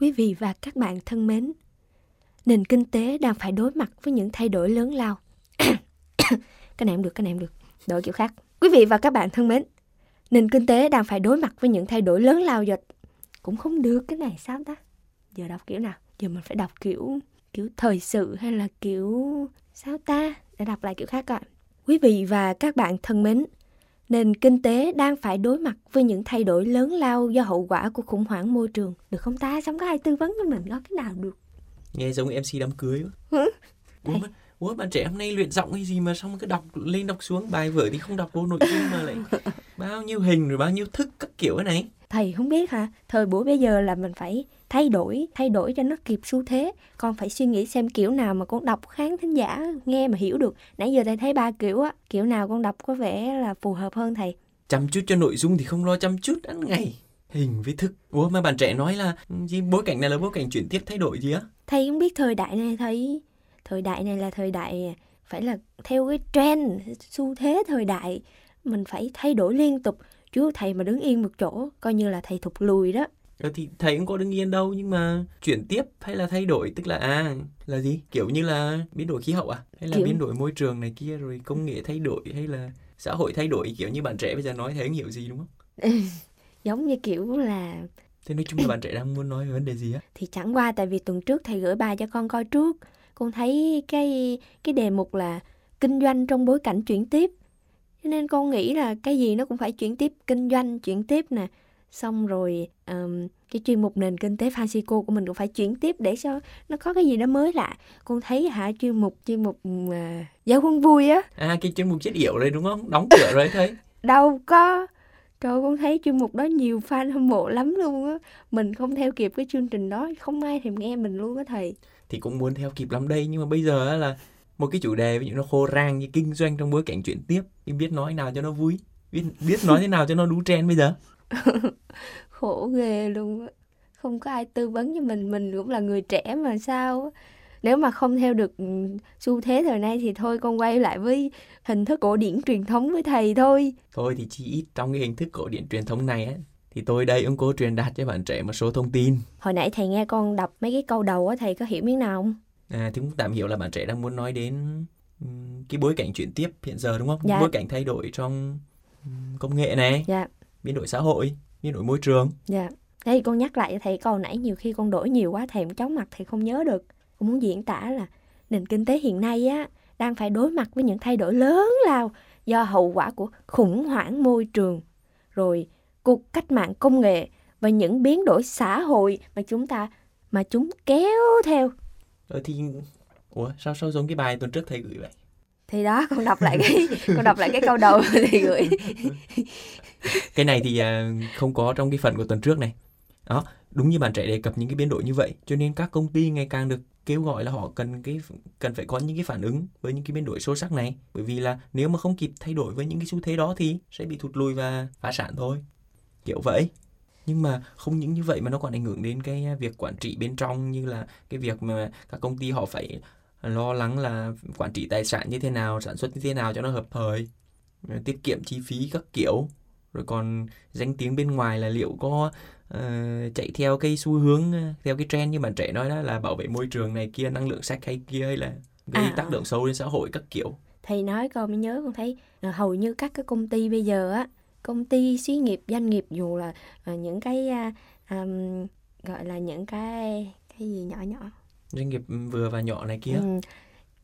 Quý vị và các bạn thân mến, nền kinh tế đang phải đối mặt với những thay đổi lớn lao. cái này em được, cái này em được. Đổi kiểu khác. Quý vị và các bạn thân mến, nền kinh tế đang phải đối mặt với những thay đổi lớn lao dịch cũng không được cái này sao ta? Giờ đọc kiểu nào? Giờ mình phải đọc kiểu kiểu thời sự hay là kiểu sao ta? Để đọc lại kiểu khác coi. Quý vị và các bạn thân mến, nền kinh tế đang phải đối mặt với những thay đổi lớn lao do hậu quả của khủng hoảng môi trường. Được không ta? Xong có ai tư vấn cho mình có cái nào được? Nghe giống MC đám cưới quá. Ủa, mà, ủa bạn trẻ hôm nay luyện giọng hay gì mà xong cứ đọc lên đọc xuống bài vở thì không đọc vô nội dung mà lại bao nhiêu hình rồi bao nhiêu thức các kiểu cái này. Thầy không biết hả? Thời buổi bây giờ là mình phải thay đổi, thay đổi cho nó kịp xu thế. Con phải suy nghĩ xem kiểu nào mà con đọc khán thính giả nghe mà hiểu được. Nãy giờ thầy thấy ba kiểu á, kiểu nào con đọc có vẻ là phù hợp hơn thầy. Chăm chút cho nội dung thì không lo chăm chút ăn ngày. Hình với thức. Ủa mà bạn trẻ nói là ừ, gì bối cảnh này là bối cảnh chuyển tiếp thay đổi gì á? Thầy không biết thời đại này thầy, thời đại này là thời đại phải là theo cái trend, xu thế thời đại. Mình phải thay đổi liên tục. Chứ thầy mà đứng yên một chỗ, coi như là thầy thụt lùi đó. Ờ thì thầy cũng có đứng yên đâu nhưng mà chuyển tiếp hay là thay đổi? Tức là à là gì? Kiểu như là biến đổi khí hậu à? Hay là Kiểu- biến đổi môi trường này kia rồi công nghệ thay đổi hay là xã hội thay đổi kiểu như bạn trẻ bây giờ nói không hiểu gì đúng không? Giống như kiểu là thế nói chung là bạn trẻ đang muốn nói về vấn đề gì á? Thì chẳng qua tại vì tuần trước thầy gửi bài cho con coi trước. Con thấy cái cái đề mục là kinh doanh trong bối cảnh chuyển tiếp nên con nghĩ là cái gì nó cũng phải chuyển tiếp kinh doanh chuyển tiếp nè. Xong rồi ờm, cái chuyên mục nền kinh tế Francisco của mình cũng phải chuyển tiếp để cho nó có cái gì đó mới lạ. Con thấy hả chuyên mục chuyên mục à, giao huân vui á. À cái chuyên mục chết yểu đây đúng không? Đóng cửa rồi thấy. Đâu có. Trời ơi, con thấy chuyên mục đó nhiều fan hâm mộ lắm luôn á. Mình không theo kịp cái chương trình đó không ai thèm nghe mình luôn á thầy. Thì cũng muốn theo kịp lắm đây nhưng mà bây giờ là một cái chủ đề ví dụ nó khô rang như kinh doanh trong bối cảnh chuyển tiếp thì biết nói nào cho nó vui biết biết nói thế nào cho nó đú trend bây giờ? Khổ ghê luôn á. Không có ai tư vấn cho mình mình cũng là người trẻ mà sao nếu mà không theo được ừ, xu thế thời nay thì thôi con quay lại với hình thức cổ điển truyền thống với thầy thôi. Thôi thì chỉ ít trong cái hình thức cổ điển truyền thống này á thì tôi đây ông cố truyền đạt cho bạn trẻ một số thông tin. hồi nãy thầy nghe con đọc mấy cái câu đầu á thầy có hiểu miếng nào không À, thì cũng tạm hiểu là bạn trẻ đang muốn nói đến ừm, cái bối cảnh chuyển tiếp hiện giờ đúng không? Dạ. Bối cảnh thay đổi trong ừm, công nghệ này, dạ biến đổi xã hội, biến đổi môi trường. dạ đây con nhắc lại cho thầy câu nãy nhiều khi con đổi nhiều quá thầy cũng chóng mặt thầy không nhớ được con muốn diễn tả là nền kinh tế hiện nay á đang phải đối mặt với những thay đổi lớn lao do hậu quả của khủng hoảng môi trường rồi cuộc cách mạng công nghệ và những biến đổi xã hội mà chúng ta mà chúng kéo theo Ờ thì Ủa sao sao giống cái bài tuần trước thầy gửi vậy? thì đó con đọc lại cái con đọc lại cái câu đầu thì gửi Cái này thì à, không có trong cái phần của tuần trước này. Đó, đúng như bạn trẻ đề cập những cái biến đổi như vậy, cho nên các công ty ngày càng được kêu gọi là họ cần cái cần phải có những cái phản ứng với những cái biến đổi sâu sắc này, bởi vì là nếu mà không kịp thay đổi với những cái xu thế đó thì sẽ bị thụt lùi và phá sản thôi. Kiểu vậy. Nhưng mà không những như vậy mà nó còn ảnh hưởng đến cái à, việc quản trị bên trong như là cái việc mà các công ty họ phải lo lắng là quản trị tài sản như thế nào, sản xuất như thế nào cho nó hợp thời, tiết kiệm chi phí các kiểu rồi còn danh tiếng bên ngoài là liệu có ờ, chạy theo cái xu hướng ờ, theo cái trend như bạn trẻ nói đó là bảo vệ môi trường này kia năng lượng sạch hay kia hay là gây À. tác động xấu đến xã hội các kiểu thầy nói con mới nhớ con thấy à, hầu như các cái công ty bây giờ á công ty xí nghiệp doanh nghiệp dù là à, những cái à, àm, gọi là những cái cái gì nhỏ nhỏ. Doanh nghiệp vừa và nhỏ này kia. Ừ,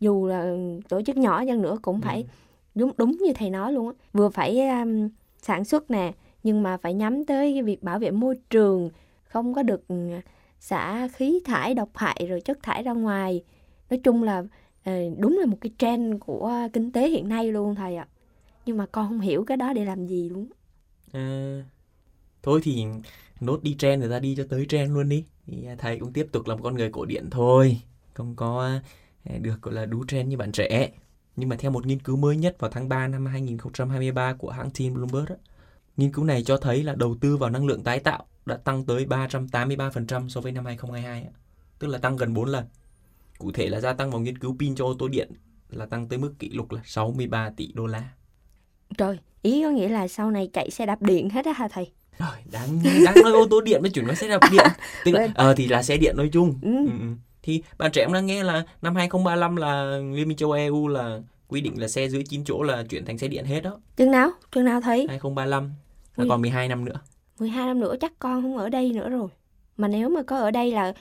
dù là tổ chức nhỏ chăng nữa cũng phải Ừ. đúng đúng như thầy nói luôn á. Vừa phải um, sản xuất nè nhưng mà phải nhắm tới cái việc bảo vệ môi trường không có được xả khí thải độc hại rồi chất thải ra ngoài. Nói chung là ờ, đúng là một cái trend của kinh tế hiện nay luôn thầy ạ nhưng mà con không hiểu cái đó để làm gì luôn À, thôi thì nốt đi trend người ta đi cho tới trend luôn đi. Thì à, thầy cũng tiếp tục làm con người cổ điển thôi. Không có à, được gọi là đú trend như bạn trẻ. Nhưng mà theo một nghiên cứu mới nhất vào tháng 3 năm 2023 của hãng tin Bloomberg nghiên cứu này cho thấy là đầu tư vào năng lượng tái tạo đã tăng tới 383% so với năm 2022 tức là tăng gần 4 lần. Cụ thể là gia tăng vào nghiên cứu pin cho ô tô điện là tăng tới mức kỷ lục là 63 tỷ đô la trời ý có nghĩa là sau này chạy xe đạp điện hết á hả thầy? Rồi đáng đáng nói ô tô điện mới chuyển qua xe đạp điện. Tức là ờ thì là xe điện nói chung. Ừ. Ừ, ừ. thì bạn trẻ cũng đang nghe là năm 2035 là Liên minh châu Âu EU là quy định là xe dưới 9 chỗ là chuyển thành xe điện hết đó. Chừng nào? Chừng nào thấy 2035 là Ui. còn 12 năm nữa. 12 năm nữa chắc con không ở đây nữa rồi. Mà nếu mà có ở đây là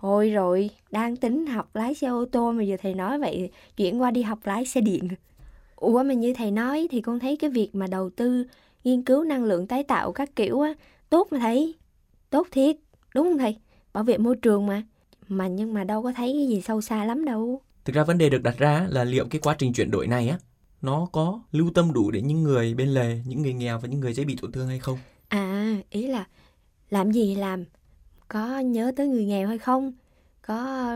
thôi rồi đang tính học lái xe ô tô mà giờ thầy nói vậy chuyển qua đi học lái xe điện ủa mà như thầy nói thì con thấy cái việc mà đầu tư nghiên cứu năng lượng tái tạo các kiểu á tốt mà thầy. Tốt thiệt đúng không thầy? Bảo vệ môi trường mà. Mà nhưng mà đâu có thấy cái gì sâu xa lắm đâu. Thực ra vấn đề được đặt ra là liệu cái quá trình chuyển đổi này á nó có lưu tâm đủ để những người bên lề những người nghèo và những người dễ bị tổn thương hay không? À, ý là làm gì làm, có nhớ tới người nghèo hay không? Có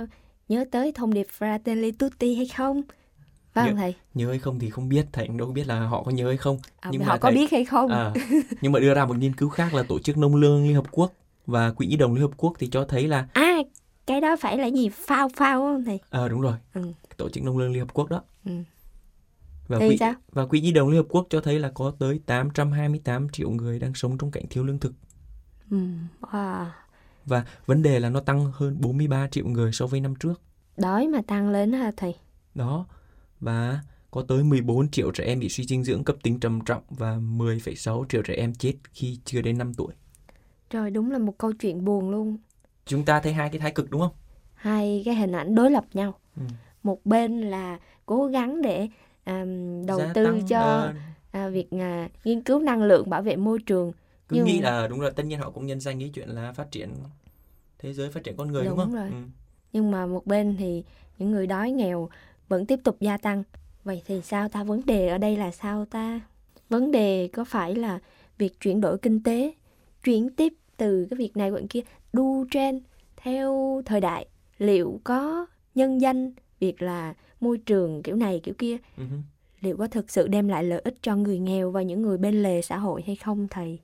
nhớ tới thông điệp Fratelli Tutti hay không? Phải không Nhớ- thầy? nhớ hay không thì không biết thầy cũng đâu biết là họ có nhớ hay không À, nhưng họ mà có thầy- biết hay không? À, nhưng mà đưa ra một nghiên cứu khác là tổ chức nông lương Liên Hợp Quốc và quỹ nhi đồng Liên Hợp Quốc thì cho thấy là À, cái đó phải là gì? Phao phao không thầy? à, đúng rồi Ừ. tổ chức nông lương Liên Hợp Quốc đó Ừ. và Thì quỹ sao? và quỹ nhi đồng Liên Hợp Quốc cho thấy là có tới 828 triệu người đang sống trong cảnh thiếu lương thực Ừ. Wow. và vấn đề là nó tăng hơn 43 triệu người so với năm trước Đói mà tăng lên hả thầy? đó và có tới 14 triệu trẻ em bị suy dinh dưỡng cấp tính trầm trọng và 10,6 triệu trẻ em chết khi chưa đến 5 tuổi Trời, đúng là một câu chuyện buồn luôn. chúng ta thấy hai cái thái cực đúng không Hai cái hình ảnh đối lập nhau. Ừ. Một bên là cố gắng để à, đầu Gia tư cho à, việc à, nghiên cứu năng lượng bảo vệ môi trường. cứ nhưng- nghĩ là đúng rồi tất nhiên họ cũng nhân danh cái chuyện là phát triển thế giới phát triển con người đúng, Đúng không rồi. Ừ. nhưng mà một bên thì những người đói nghèo vẫn tiếp tục gia tăng. Vậy thì sao ta? Vấn đề ở đây là sao ta? Vấn đề có phải là việc chuyển đổi kinh tế chuyển tiếp từ cái việc này việc kia đu trên theo thời đại liệu có nhân danh việc là môi trường kiểu này kiểu kia? Hứ. liệu có thực sự đem lại lợi ích cho người nghèo và những người bên lề xã hội hay không thầy?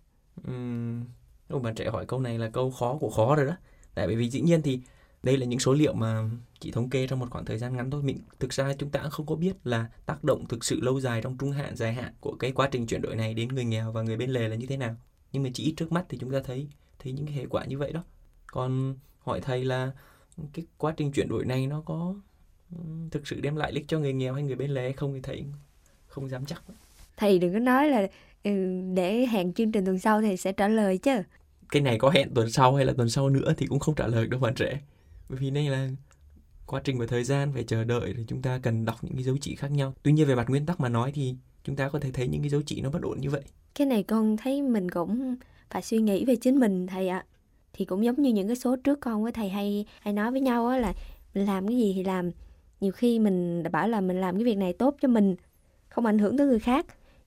Ừm, Ồ, bạn trẻ hỏi câu này là câu khó của khó rồi đó. Tại bởi vì dĩ nhiên thì đây là những số liệu mà chỉ thống kê trong một khoảng thời gian ngắn thôi. Mình thực ra chúng ta không có biết là tác động thực sự lâu dài trong trung hạn dài hạn của cái quá trình chuyển đổi này đến người nghèo và người bên lề là như thế nào. Nhưng mà chỉ ít trước mắt thì chúng ta thấy thấy những cái hệ quả như vậy đó. Còn hỏi thầy là cái quá trình chuyển đổi này nó có thực sự đem lại lợi cho người nghèo hay người bên lề hay không thì thầy không dám chắc. Thầy đừng có nói là ừ, để hẹn chương trình tuần sau thầy sẽ trả lời chứ. Cái này có hẹn tuần sau hay là tuần sau nữa thì cũng không trả lời đâu bạn trẻ bởi vì đây là quá trình và thời gian phải chờ đợi thì chúng ta cần đọc những cái dấu chỉ khác nhau. Tuy nhiên về mặt nguyên tắc mà nói thì chúng ta có thể thấy những cái dấu chỉ nó bất ổn như vậy. Cái này con thấy mình cũng phải suy nghĩ về chính mình, thầy ạ. Thì cũng giống như những cái số trước con với thầy hay hay nói với nhau á là mình làm cái gì thì làm. Nhiều khi mình đã bảo là mình làm cái việc này tốt cho mình, không ảnh hưởng tới người khác.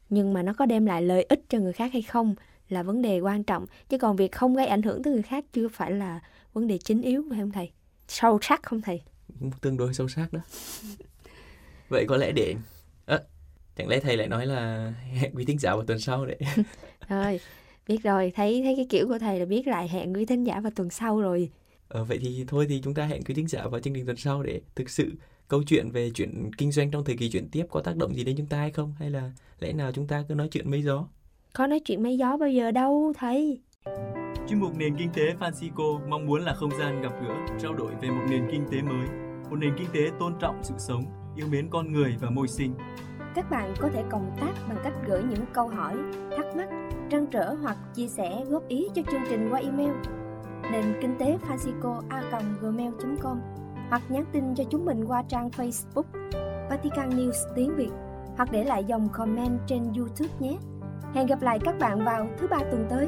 Nhưng mà nó có đem lại lợi ích cho người khác hay không là vấn đề quan trọng. Chứ còn việc không gây ảnh hưởng tới người khác chưa phải là vấn đề chính yếu, phải không thầy? Sâu sắc không thầy? Cũng tương đối sâu sắc đó. Vậy có lẽ để Ơ, chẳng lẽ thầy lại nói là hẹn quý thính giả vào tuần sau đấy rồi biết rồi. Thấy thấy cái kiểu của thầy là biết lại hẹn quý thính giả vào tuần sau rồi. Ờ, vậy thì thôi thì chúng ta hẹn quý thính giả vào chương trình tuần sau để thực sự câu chuyện về chuyện kinh doanh trong thời kỳ chuyển tiếp có tác động gì đến chúng ta hay không? Hay là lẽ nào chúng ta cứ nói chuyện mây gió? Có nói chuyện mấy gió bao giờ đâu thầy Chuyên mục Nền Kinh tế Francisco mong muốn là không gian gặp gỡ, trao đổi về một nền kinh tế mới, một nền kinh tế tôn trọng sự sống, yêu mến con người và môi sinh. Các bạn có thể cộng tác bằng cách gửi những câu hỏi, thắc mắc, trăn trở hoặc chia sẻ góp ý cho chương trình qua email nền kinh tế Francisco gmail.com hoặc nhắn tin cho chúng mình qua trang Facebook Vatican News tiếng Việt hoặc để lại dòng comment trên YouTube nhé. Hẹn gặp lại các bạn vào thứ ba tuần tới.